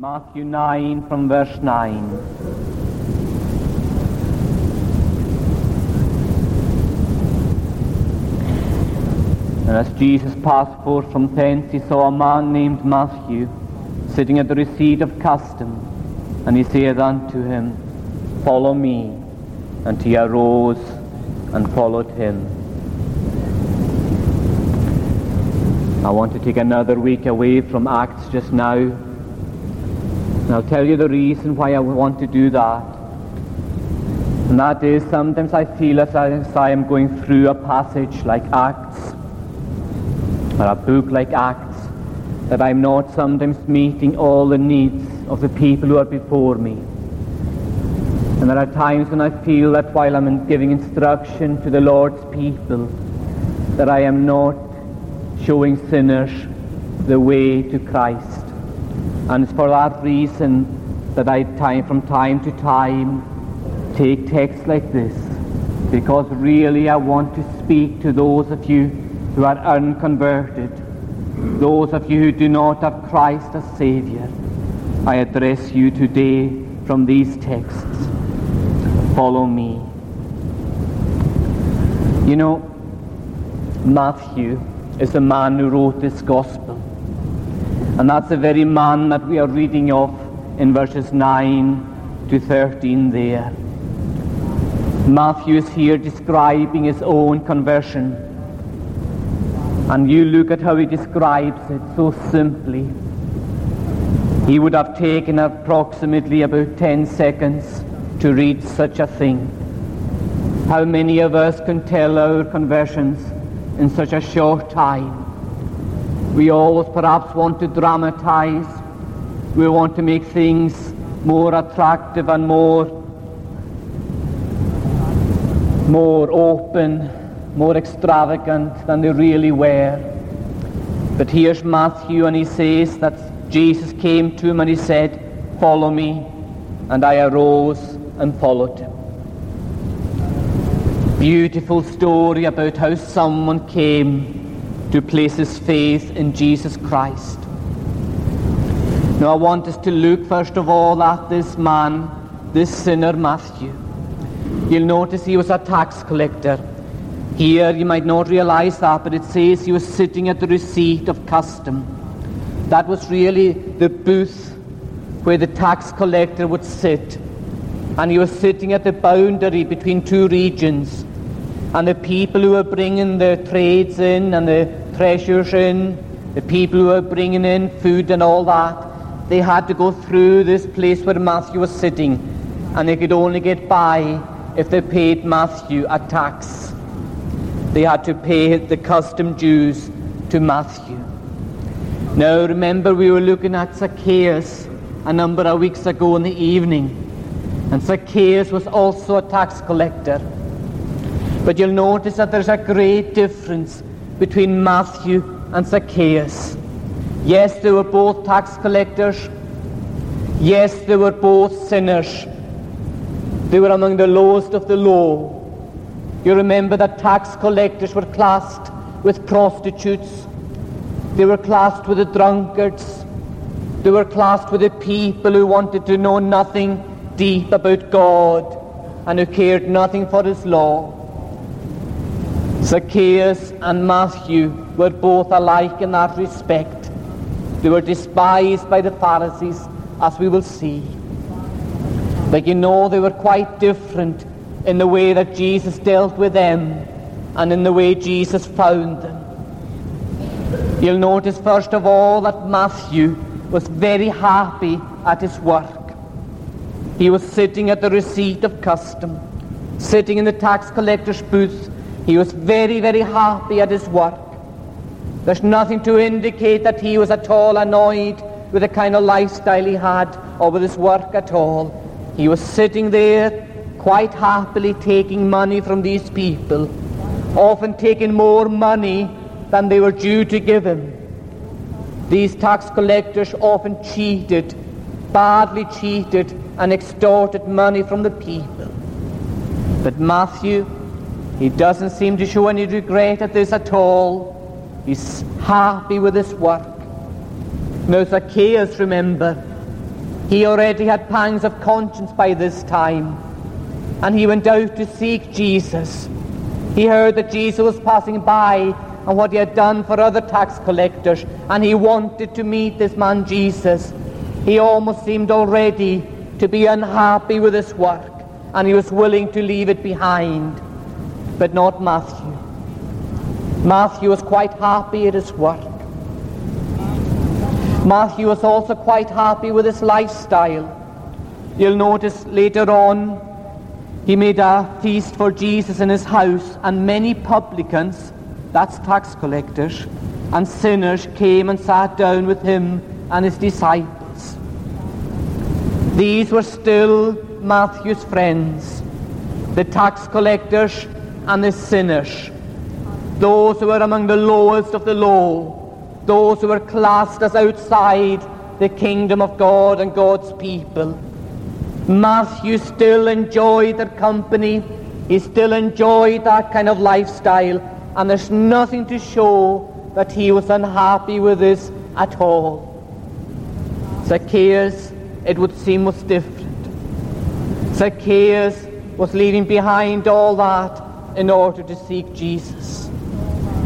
Matthew 9 from verse 9. And as Jesus passed forth from thence, he saw a man named Matthew sitting at the receipt of custom. And he said unto him, Follow me. And he arose and followed him. I want to take another week away from Acts just now and I'll tell you the reason why I want to do that. And that is sometimes I feel as I am going through a passage like Acts, or a book like Acts, that I'm not sometimes meeting all the needs of the people who are before me. And there are times when I feel that while I'm giving instruction to the Lord's people, that I am not showing sinners the way to Christ. And it's for that reason that I time from time to time take texts like this. Because really I want to speak to those of you who are unconverted, those of you who do not have Christ as Saviour. I address you today from these texts. Follow me. You know, Matthew is the man who wrote this gospel. And that's the very man that we are reading of in verses 9 to 13 there. Matthew is here describing his own conversion. And you look at how he describes it so simply. He would have taken approximately about 10 seconds to read such a thing. How many of us can tell our conversions in such a short time? We always perhaps want to dramatize. We want to make things more attractive and more, more open, more extravagant than they really were. But here's Matthew, and he says that Jesus came to him and he said, Follow me. And I arose and followed him. Beautiful story about how someone came to place his faith in Jesus Christ. Now I want us to look first of all at this man, this sinner Matthew. You'll notice he was a tax collector. Here you might not realize that, but it says he was sitting at the receipt of custom. That was really the booth where the tax collector would sit. And he was sitting at the boundary between two regions. And the people who were bringing their trades in and the treasures in, the people who were bringing in food and all that, they had to go through this place where Matthew was sitting. And they could only get by if they paid Matthew a tax. They had to pay the custom dues to Matthew. Now remember we were looking at Zacchaeus a number of weeks ago in the evening. And Zacchaeus was also a tax collector. But you'll notice that there's a great difference between Matthew and Zacchaeus. Yes, they were both tax collectors. Yes, they were both sinners. They were among the lowest of the low. You remember that tax collectors were classed with prostitutes. They were classed with the drunkards. They were classed with the people who wanted to know nothing deep about God and who cared nothing for His law. Zacchaeus and Matthew were both alike in that respect. They were despised by the Pharisees, as we will see. But you know, they were quite different in the way that Jesus dealt with them and in the way Jesus found them. You'll notice, first of all, that Matthew was very happy at his work. He was sitting at the receipt of custom, sitting in the tax collector's booth, he was very, very happy at his work. There's nothing to indicate that he was at all annoyed with the kind of lifestyle he had or with his work at all. He was sitting there quite happily taking money from these people, often taking more money than they were due to give him. These tax collectors often cheated, badly cheated, and extorted money from the people. But Matthew he doesn't seem to show any regret at this at all. He's happy with his work. Now Zacchaeus, remember, He already had pangs of conscience by this time, and he went out to seek Jesus. He heard that Jesus was passing by and what he had done for other tax collectors, and he wanted to meet this man Jesus. He almost seemed already to be unhappy with his work, and he was willing to leave it behind. But not Matthew. Matthew was quite happy at his work. Matthew was also quite happy with his lifestyle. You'll notice later on, he made a feast for Jesus in his house, and many publicans that's tax collectors, and sinners came and sat down with him and his disciples. These were still Matthew's friends, the tax collectors and the sinners, those who were among the lowest of the low, those who were classed as outside the kingdom of God and God's people. Matthew still enjoyed their company. He still enjoyed that kind of lifestyle and there's nothing to show that he was unhappy with this at all. Zacchaeus, it would seem, was different. Zacchaeus was leaving behind all that in order to seek Jesus.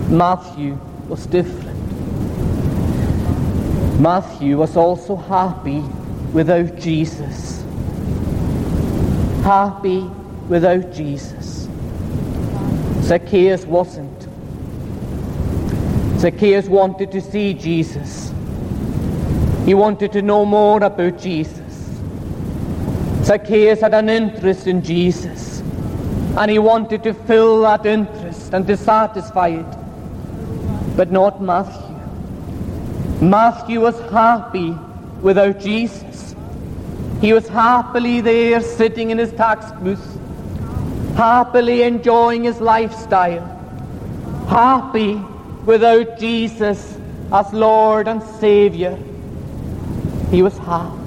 Matthew was different. Matthew was also happy without Jesus. Happy without Jesus. Zacchaeus wasn't. Zacchaeus wanted to see Jesus. He wanted to know more about Jesus. Zacchaeus had an interest in Jesus. And he wanted to fill that interest and to satisfy it. But not Matthew. Matthew was happy without Jesus. He was happily there sitting in his tax booth, happily enjoying his lifestyle, happy without Jesus as Lord and Savior, he was happy.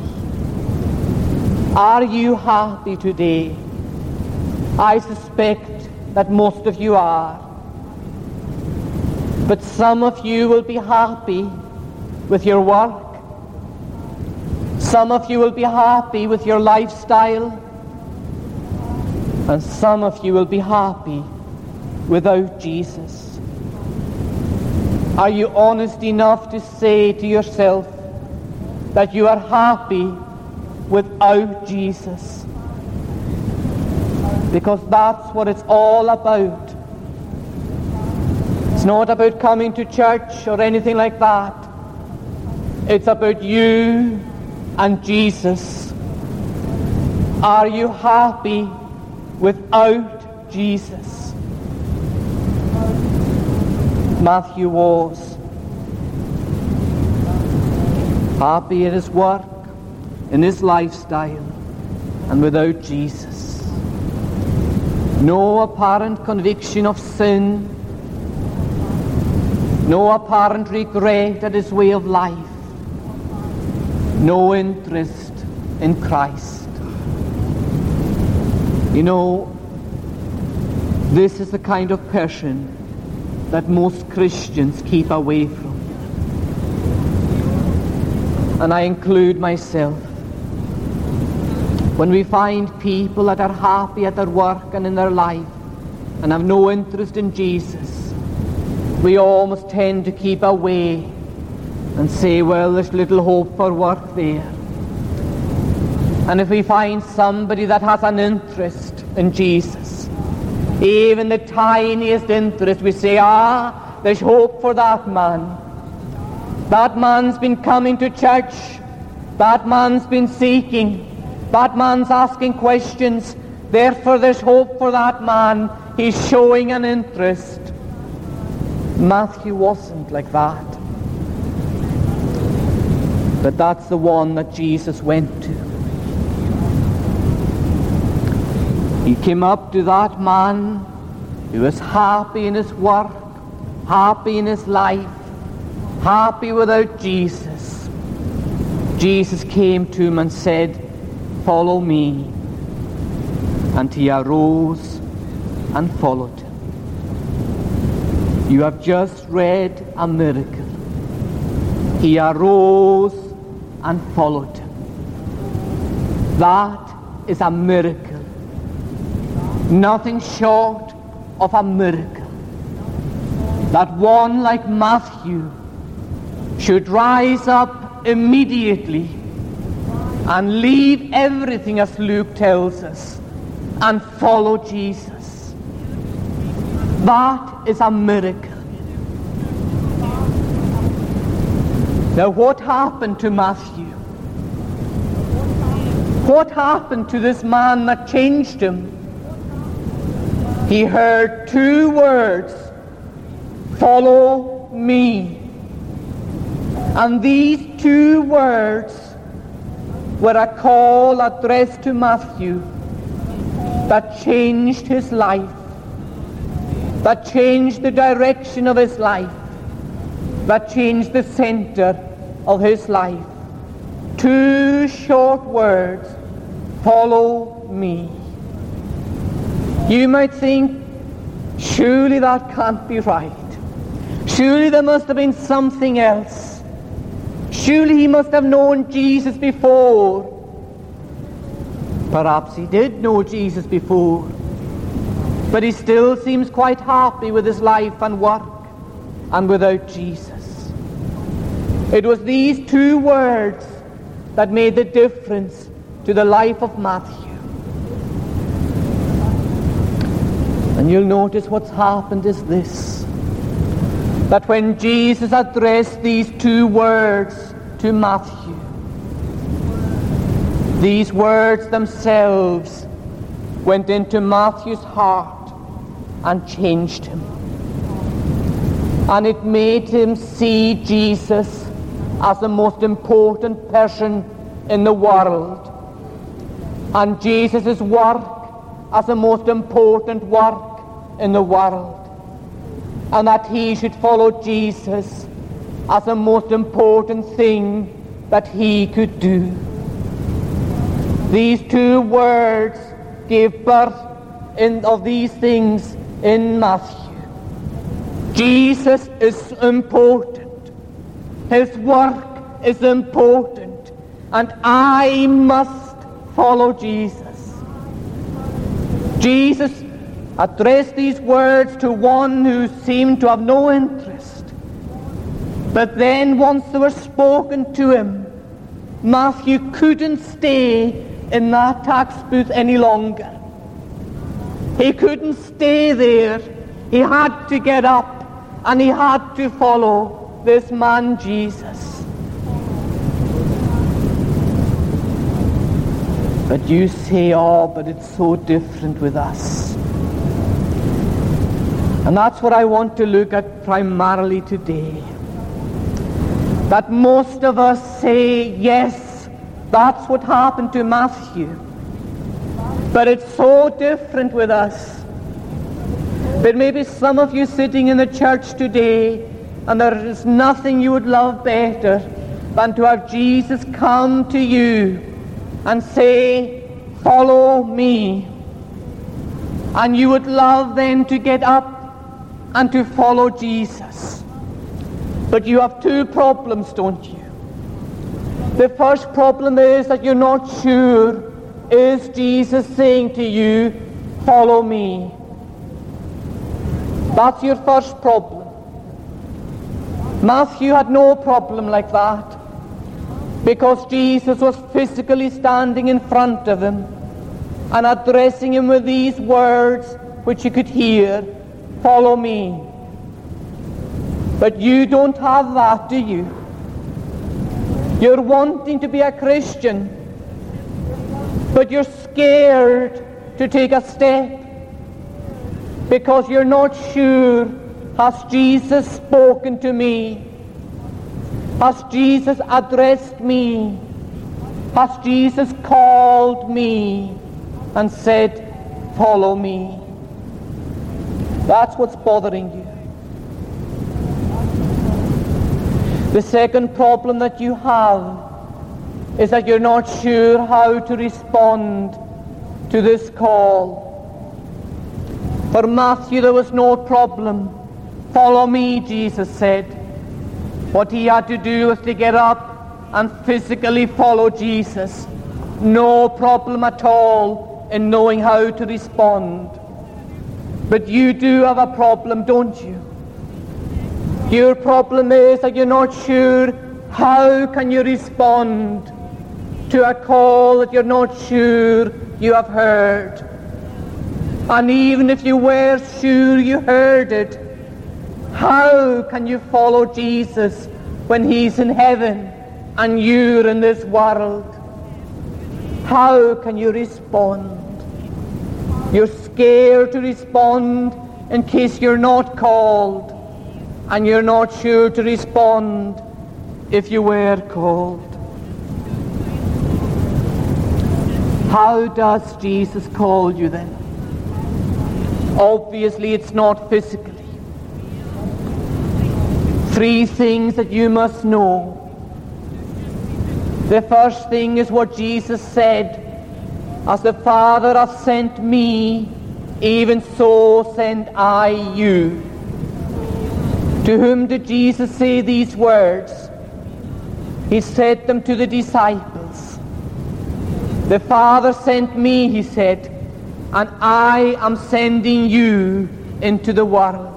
Are you happy today? I suspect that most of you are. But some of you will be happy with your work. Some of you will be happy with your lifestyle. And some of you will be happy without Jesus. Are you honest enough to say to yourself that you are happy without Jesus? Because that's what it's all about. It's not about coming to church or anything like that. It's about you and Jesus. Are you happy without Jesus? Matthew was. Happy in his work, in his lifestyle, and without Jesus. No apparent conviction of sin, no apparent regret at his way of life, no interest in Christ. You know, this is the kind of person that most Christians keep away from. And I include myself. When we find people that are happy at their work and in their life and have no interest in Jesus, we almost tend to keep away and say, well, there's little hope for work there. And if we find somebody that has an interest in Jesus, even the tiniest interest, we say, ah, there's hope for that man. That man's been coming to church. That man's been seeking. That man's asking questions. Therefore, there's hope for that man. He's showing an interest. Matthew wasn't like that. But that's the one that Jesus went to. He came up to that man who was happy in his work, happy in his life, happy without Jesus. Jesus came to him and said, Follow me. And he arose and followed him. You have just read a miracle. He arose and followed him. That is a miracle. Nothing short of a miracle. That one like Matthew should rise up immediately and leave everything as Luke tells us and follow Jesus. That is a miracle. Now, what happened to Matthew? What happened to this man that changed him? He heard two words follow me. And these two words were a call addressed to Matthew that changed his life, that changed the direction of his life, that changed the center of his life. Two short words, follow me. You might think, surely that can't be right. Surely there must have been something else. Surely he must have known Jesus before. Perhaps he did know Jesus before, but he still seems quite happy with his life and work and without Jesus. It was these two words that made the difference to the life of Matthew. And you'll notice what's happened is this that when Jesus addressed these two words to Matthew, these words themselves went into Matthew's heart and changed him. And it made him see Jesus as the most important person in the world. And Jesus' work as the most important work in the world. And that he should follow Jesus as the most important thing that he could do. These two words give birth in, of these things in Matthew. Jesus is important. His work is important. And I must follow Jesus. Jesus addressed these words to one who seemed to have no interest. But then, once they were spoken to him, Matthew couldn't stay in that tax booth any longer. He couldn't stay there. He had to get up and he had to follow this man Jesus. But you say, oh, but it's so different with us. And that's what I want to look at primarily today. That most of us say, yes, that's what happened to Matthew. But it's so different with us. There may be some of you sitting in the church today, and there is nothing you would love better than to have Jesus come to you and say, Follow me. And you would love then to get up and to follow Jesus. But you have two problems, don't you? The first problem is that you're not sure is Jesus saying to you, follow me? That's your first problem. Matthew had no problem like that because Jesus was physically standing in front of him and addressing him with these words which he could hear, follow me. But you don't have that, do you? You're wanting to be a Christian, but you're scared to take a step because you're not sure has Jesus spoken to me? Has Jesus addressed me? Has Jesus called me and said, follow me? That's what's bothering you. The second problem that you have is that you're not sure how to respond to this call. For Matthew, there was no problem. Follow me, Jesus said. What he had to do was to get up and physically follow Jesus. no problem at all in knowing how to respond. But you do have a problem, don't you? Your problem is that you're not sure how can you respond to a call that you're not sure you have heard. And even if you were sure you heard it, how can you follow Jesus when he's in heaven and you're in this world? How can you respond? You're scared to respond in case you're not called and you're not sure to respond if you were called. How does Jesus call you then? Obviously, it's not physically. Three things that you must know. The first thing is what Jesus said, As the Father hath sent me, even so send I you. To whom did Jesus say these words? He said them to the disciples. The Father sent me, he said, and I am sending you into the world.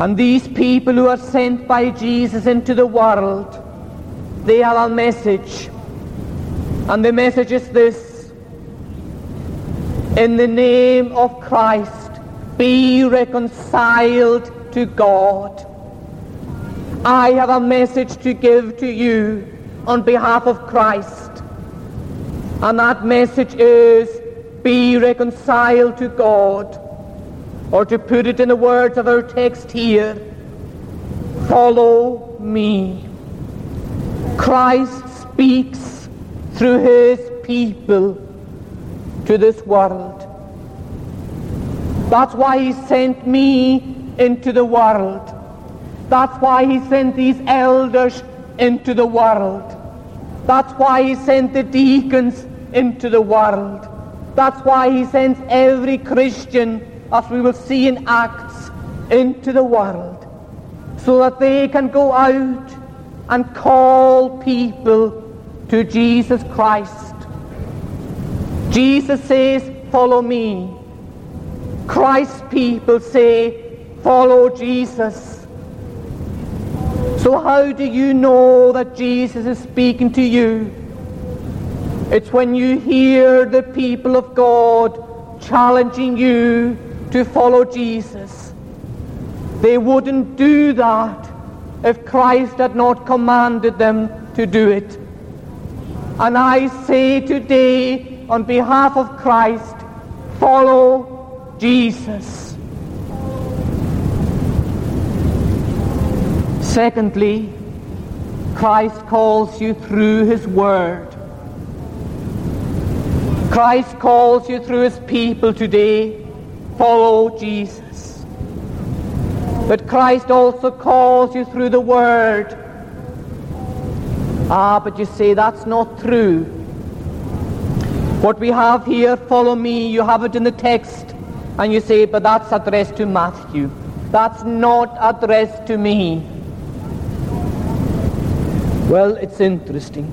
And these people who are sent by Jesus into the world, they have a message. And the message is this. In the name of Christ, be reconciled to God. I have a message to give to you on behalf of Christ. And that message is be reconciled to God. Or to put it in the words of our text here, follow me. Christ speaks through his people to this world. That's why he sent me into the world. That's why he sent these elders into the world. That's why he sent the deacons into the world. That's why he sends every Christian, as we will see in Acts, into the world. So that they can go out and call people to Jesus Christ. Jesus says, follow me. Christ's people say, follow Jesus. So how do you know that Jesus is speaking to you? It's when you hear the people of God challenging you to follow Jesus. They wouldn't do that if Christ had not commanded them to do it. And I say today, on behalf of Christ, follow Jesus. Secondly, Christ calls you through his word. Christ calls you through his people today. Follow Jesus. But Christ also calls you through the word. Ah, but you say that's not true. What we have here, follow me, you have it in the text. And you say, but that's addressed to Matthew. That's not addressed to me. Well, it's interesting.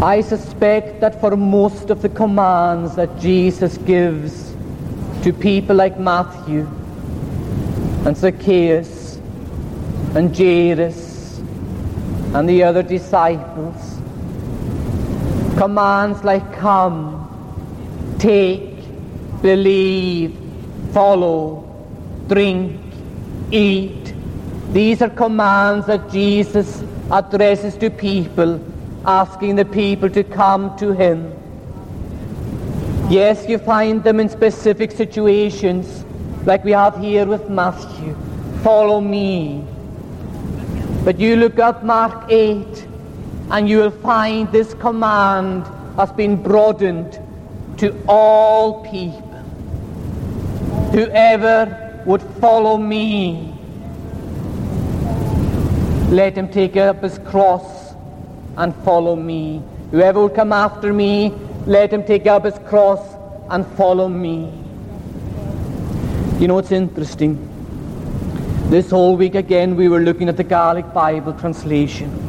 I suspect that for most of the commands that Jesus gives to people like Matthew and Zacchaeus and Jairus and the other disciples, commands like come, take, believe, follow, drink, eat. These are commands that Jesus addresses to people, asking the people to come to him. Yes, you find them in specific situations, like we have here with Matthew. Follow me. But you look up Mark 8, and you will find this command has been broadened to all people. Whoever would follow me, let him take up his cross and follow me. Whoever will come after me, let him take up his cross and follow me. You know, it's interesting. This whole week again we were looking at the Gaelic Bible translation.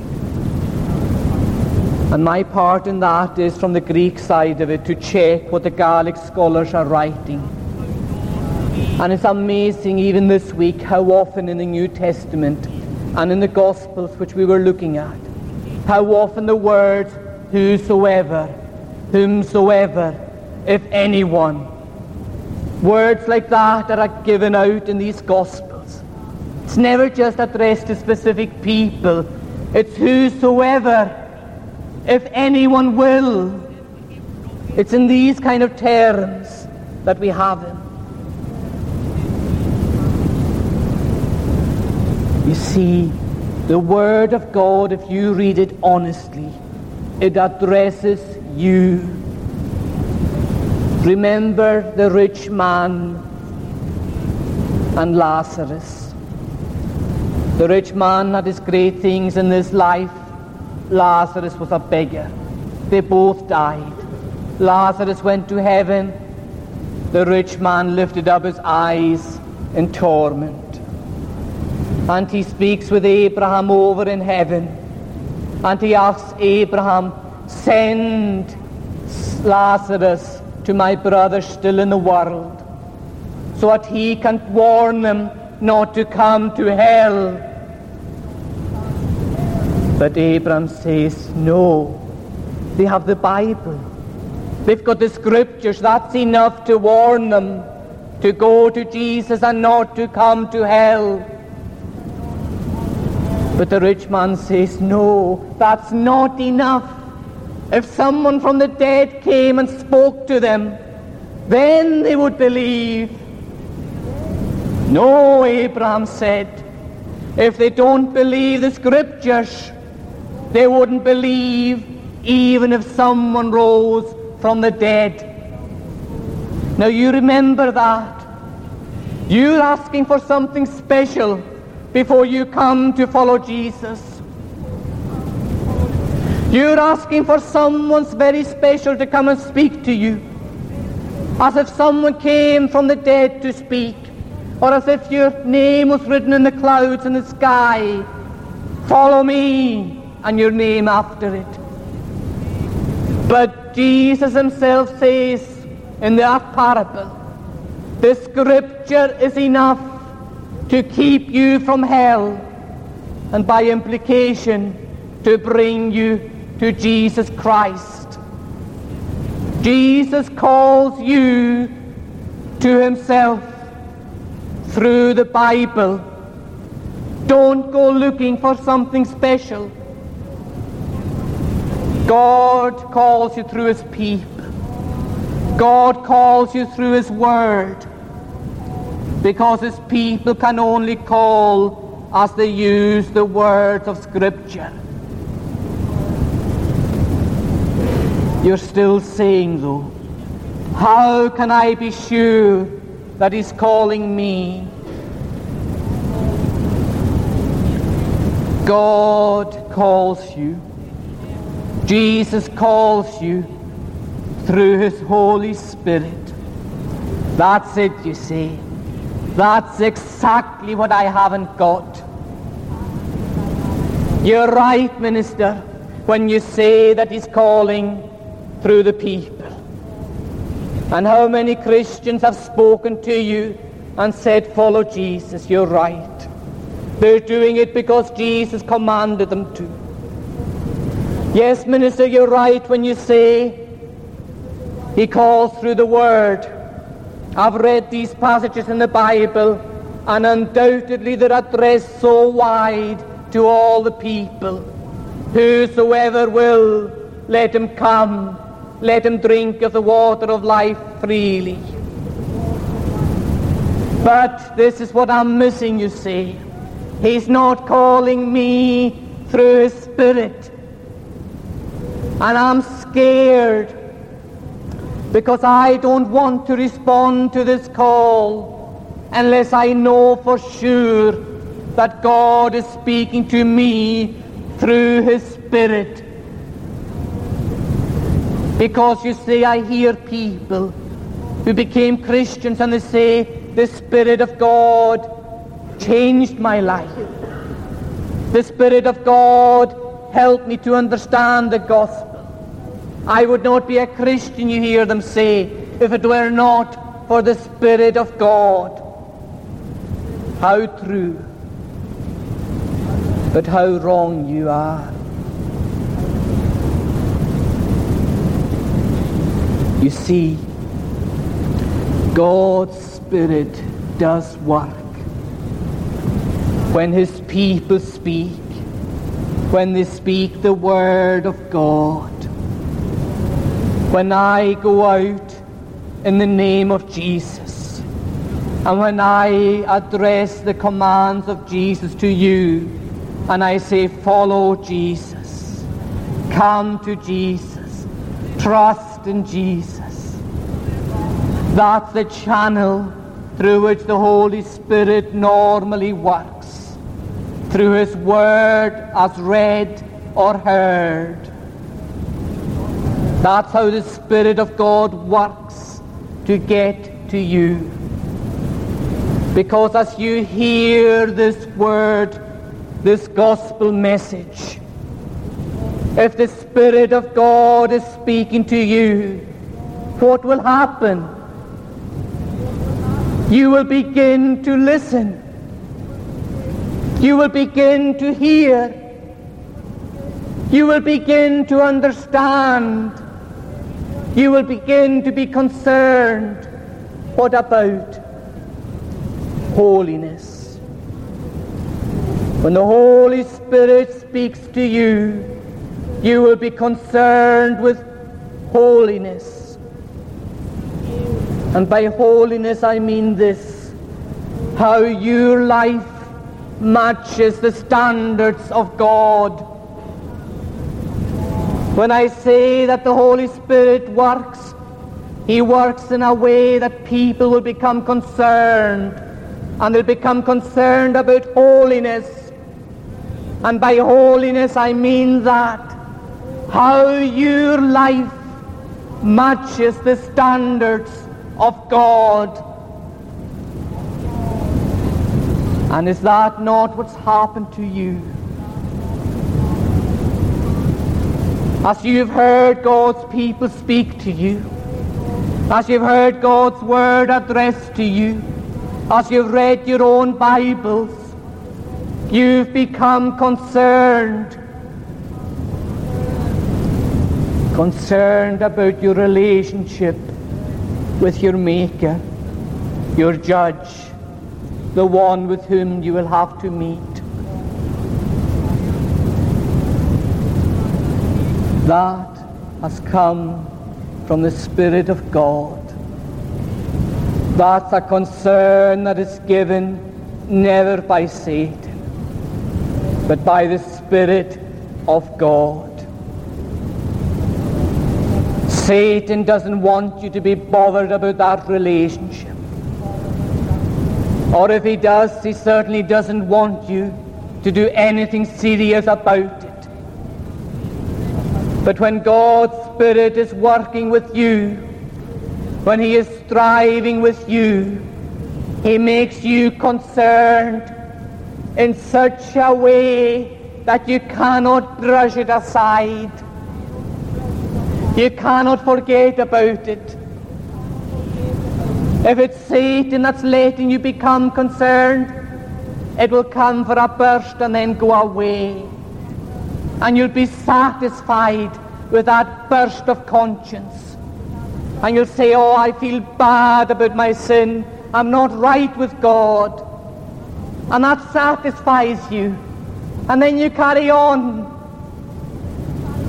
And my part in that is from the Greek side of it to check what the Gaelic scholars are writing. And it's amazing even this week how often in the New Testament and in the Gospels which we were looking at, how often the words whosoever, whomsoever, if anyone, words like that are given out in these Gospels. It's never just addressed to specific people. It's whosoever, if anyone will. It's in these kind of terms that we have him. You see, the Word of God, if you read it honestly, it addresses you. Remember the rich man and Lazarus. The rich man had his great things in this life. Lazarus was a beggar. They both died. Lazarus went to heaven. The rich man lifted up his eyes in torment. And he speaks with Abraham over in heaven. And he asks Abraham, send Lazarus to my brother still in the world, so that he can warn them not to come to hell. But Abraham says, no. They have the Bible. They've got the scriptures. That's enough to warn them to go to Jesus and not to come to hell. But the rich man says, no, that's not enough. If someone from the dead came and spoke to them, then they would believe. No, Abraham said, if they don't believe the scriptures, they wouldn't believe even if someone rose from the dead. Now you remember that. You're asking for something special before you come to follow Jesus. You're asking for someone very special to come and speak to you. As if someone came from the dead to speak. Or as if your name was written in the clouds in the sky. Follow me and your name after it. But Jesus himself says in that parable, the scripture is enough to keep you from hell and by implication to bring you to Jesus Christ. Jesus calls you to himself through the Bible. Don't go looking for something special. God calls you through his people. God calls you through his word. Because his people can only call as they use the words of scripture. You're still saying though, how can I be sure that he's calling me? God calls you. Jesus calls you through his Holy Spirit. That's it, you see. That's exactly what I haven't got. You're right, minister, when you say that he's calling through the people. And how many Christians have spoken to you and said, follow Jesus. You're right. They're doing it because Jesus commanded them to. Yes, minister, you're right when you say he calls through the word. I've read these passages in the Bible, and undoubtedly they're addressed so wide to all the people. Whosoever will, let him come, let him drink of the water of life freely. But this is what I'm missing, you see. He's not calling me through his spirit. And I'm scared because I don't want to respond to this call unless I know for sure that God is speaking to me through His Spirit. Because you see, I hear people who became Christians and they say, the Spirit of God changed my life. The Spirit of God helped me to understand the gospel. I would not be a Christian, you hear them say, if it were not for the Spirit of God. How true, but how wrong you are. You see, God's Spirit does work. When His people speak, when they speak the Word of God, when I go out in the name of Jesus, and when I address the commands of Jesus to you, and I say, follow Jesus, come to Jesus, trust in Jesus, that's the channel through which the Holy Spirit normally works, through His Word as read or heard. That's how the Spirit of God works to get to you. Because as you hear this Word, this gospel message, if the Spirit of God is speaking to you, what will happen? you will begin to listen. You will begin to hear. You will begin to understand. You will begin to be concerned. What about holiness? When the Holy Spirit speaks to you, you will be concerned with holiness. And by holiness I mean this how your life matches the standards of God. When I say that the Holy Spirit works, He works in a way that people will become concerned, and they'll become concerned about holiness. And by holiness I mean that how your life matches the standards of God. And is that not what's happened to you? As you've heard God's people speak to you, as you've heard God's word addressed to you, as you've read your own Bibles, you've become concerned. Concerned about your relationship with your Maker, your Judge, the one with whom you will have to meet. That has come from the Spirit of God. That's a concern that is given never by Satan, but by the Spirit of God. Satan doesn't want you to be bothered about that relationship. Or if he does, he certainly doesn't want you to do anything serious about it. But when God's Spirit is working with you, when he is striving with you, he makes you concerned in such a way that you cannot brush it aside you cannot forget about it. If it's Satan that's letting you become concerned, it will come for a burst and then go away. And you'll be satisfied with that burst of conscience. And you'll say, Oh, I feel bad about my sin. I'm not right with God. And that satisfies you. And then you carry on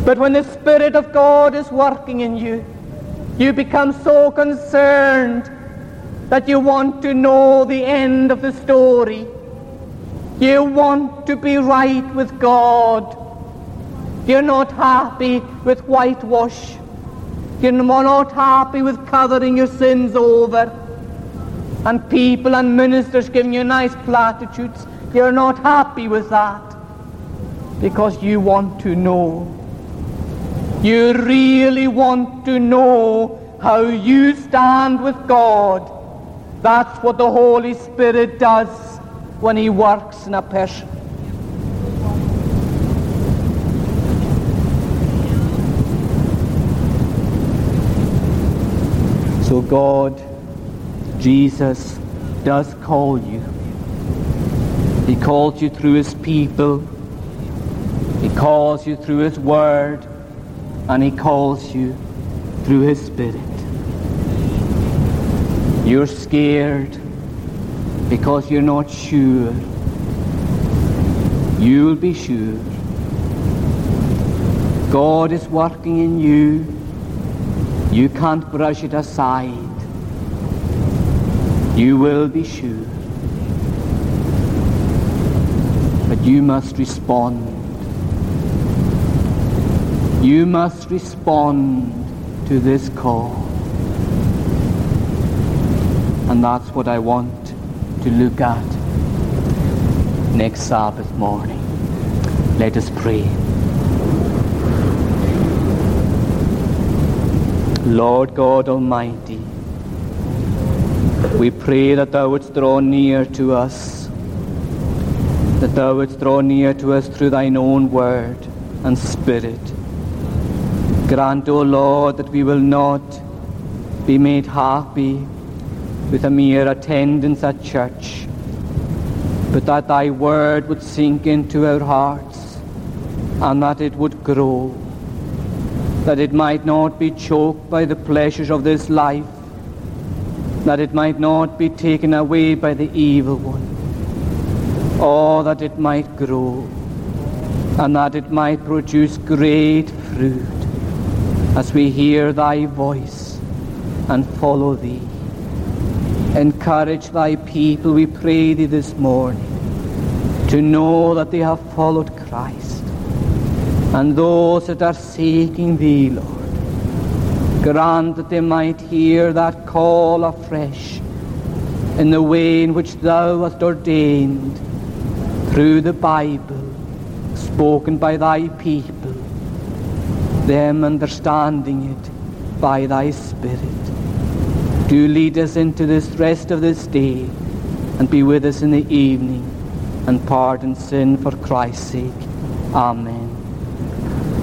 but when the Spirit of God is working in you, you become so concerned that you want to know the end of the story. You want to be right with God. You're not happy with whitewash. You're not happy with covering your sins over. And people and ministers giving you nice platitudes. You're not happy with that because you want to know you really want to know how you stand with God, that's what the Holy Spirit does. when he works in a person. So God, Jesus, does call you. He calls you through his people. He calls you through his word. And he calls you through his spirit. You're scared because you're not sure. You'll be sure. God is working in you. You can't brush it aside. You will be sure. But you must respond. You must respond to this call. And that's what I want to look at next Sabbath morning. Let us pray. Lord God Almighty, we pray that Thou wouldst draw near to us, that Thou wouldst draw near to us through Thine own word and spirit. Grant, O Lord, that we will not be made happy with a mere attendance at church, but that thy word would sink into our hearts and that it would grow, that it might not be choked by the pleasures of this life, that it might not be taken away by the evil one, or that it might grow, and that it might produce great fruit as we hear thy voice and follow thee. Encourage thy people, we pray thee this morning, to know that they have followed Christ. And those that are seeking thee, Lord, grant that they might hear that call afresh in the way in which thou hast ordained through the Bible, spoken by thy people, them understanding it by thy Spirit. Do lead us into this rest of this day and be with us in the evening and pardon sin for Christ's sake. Amen.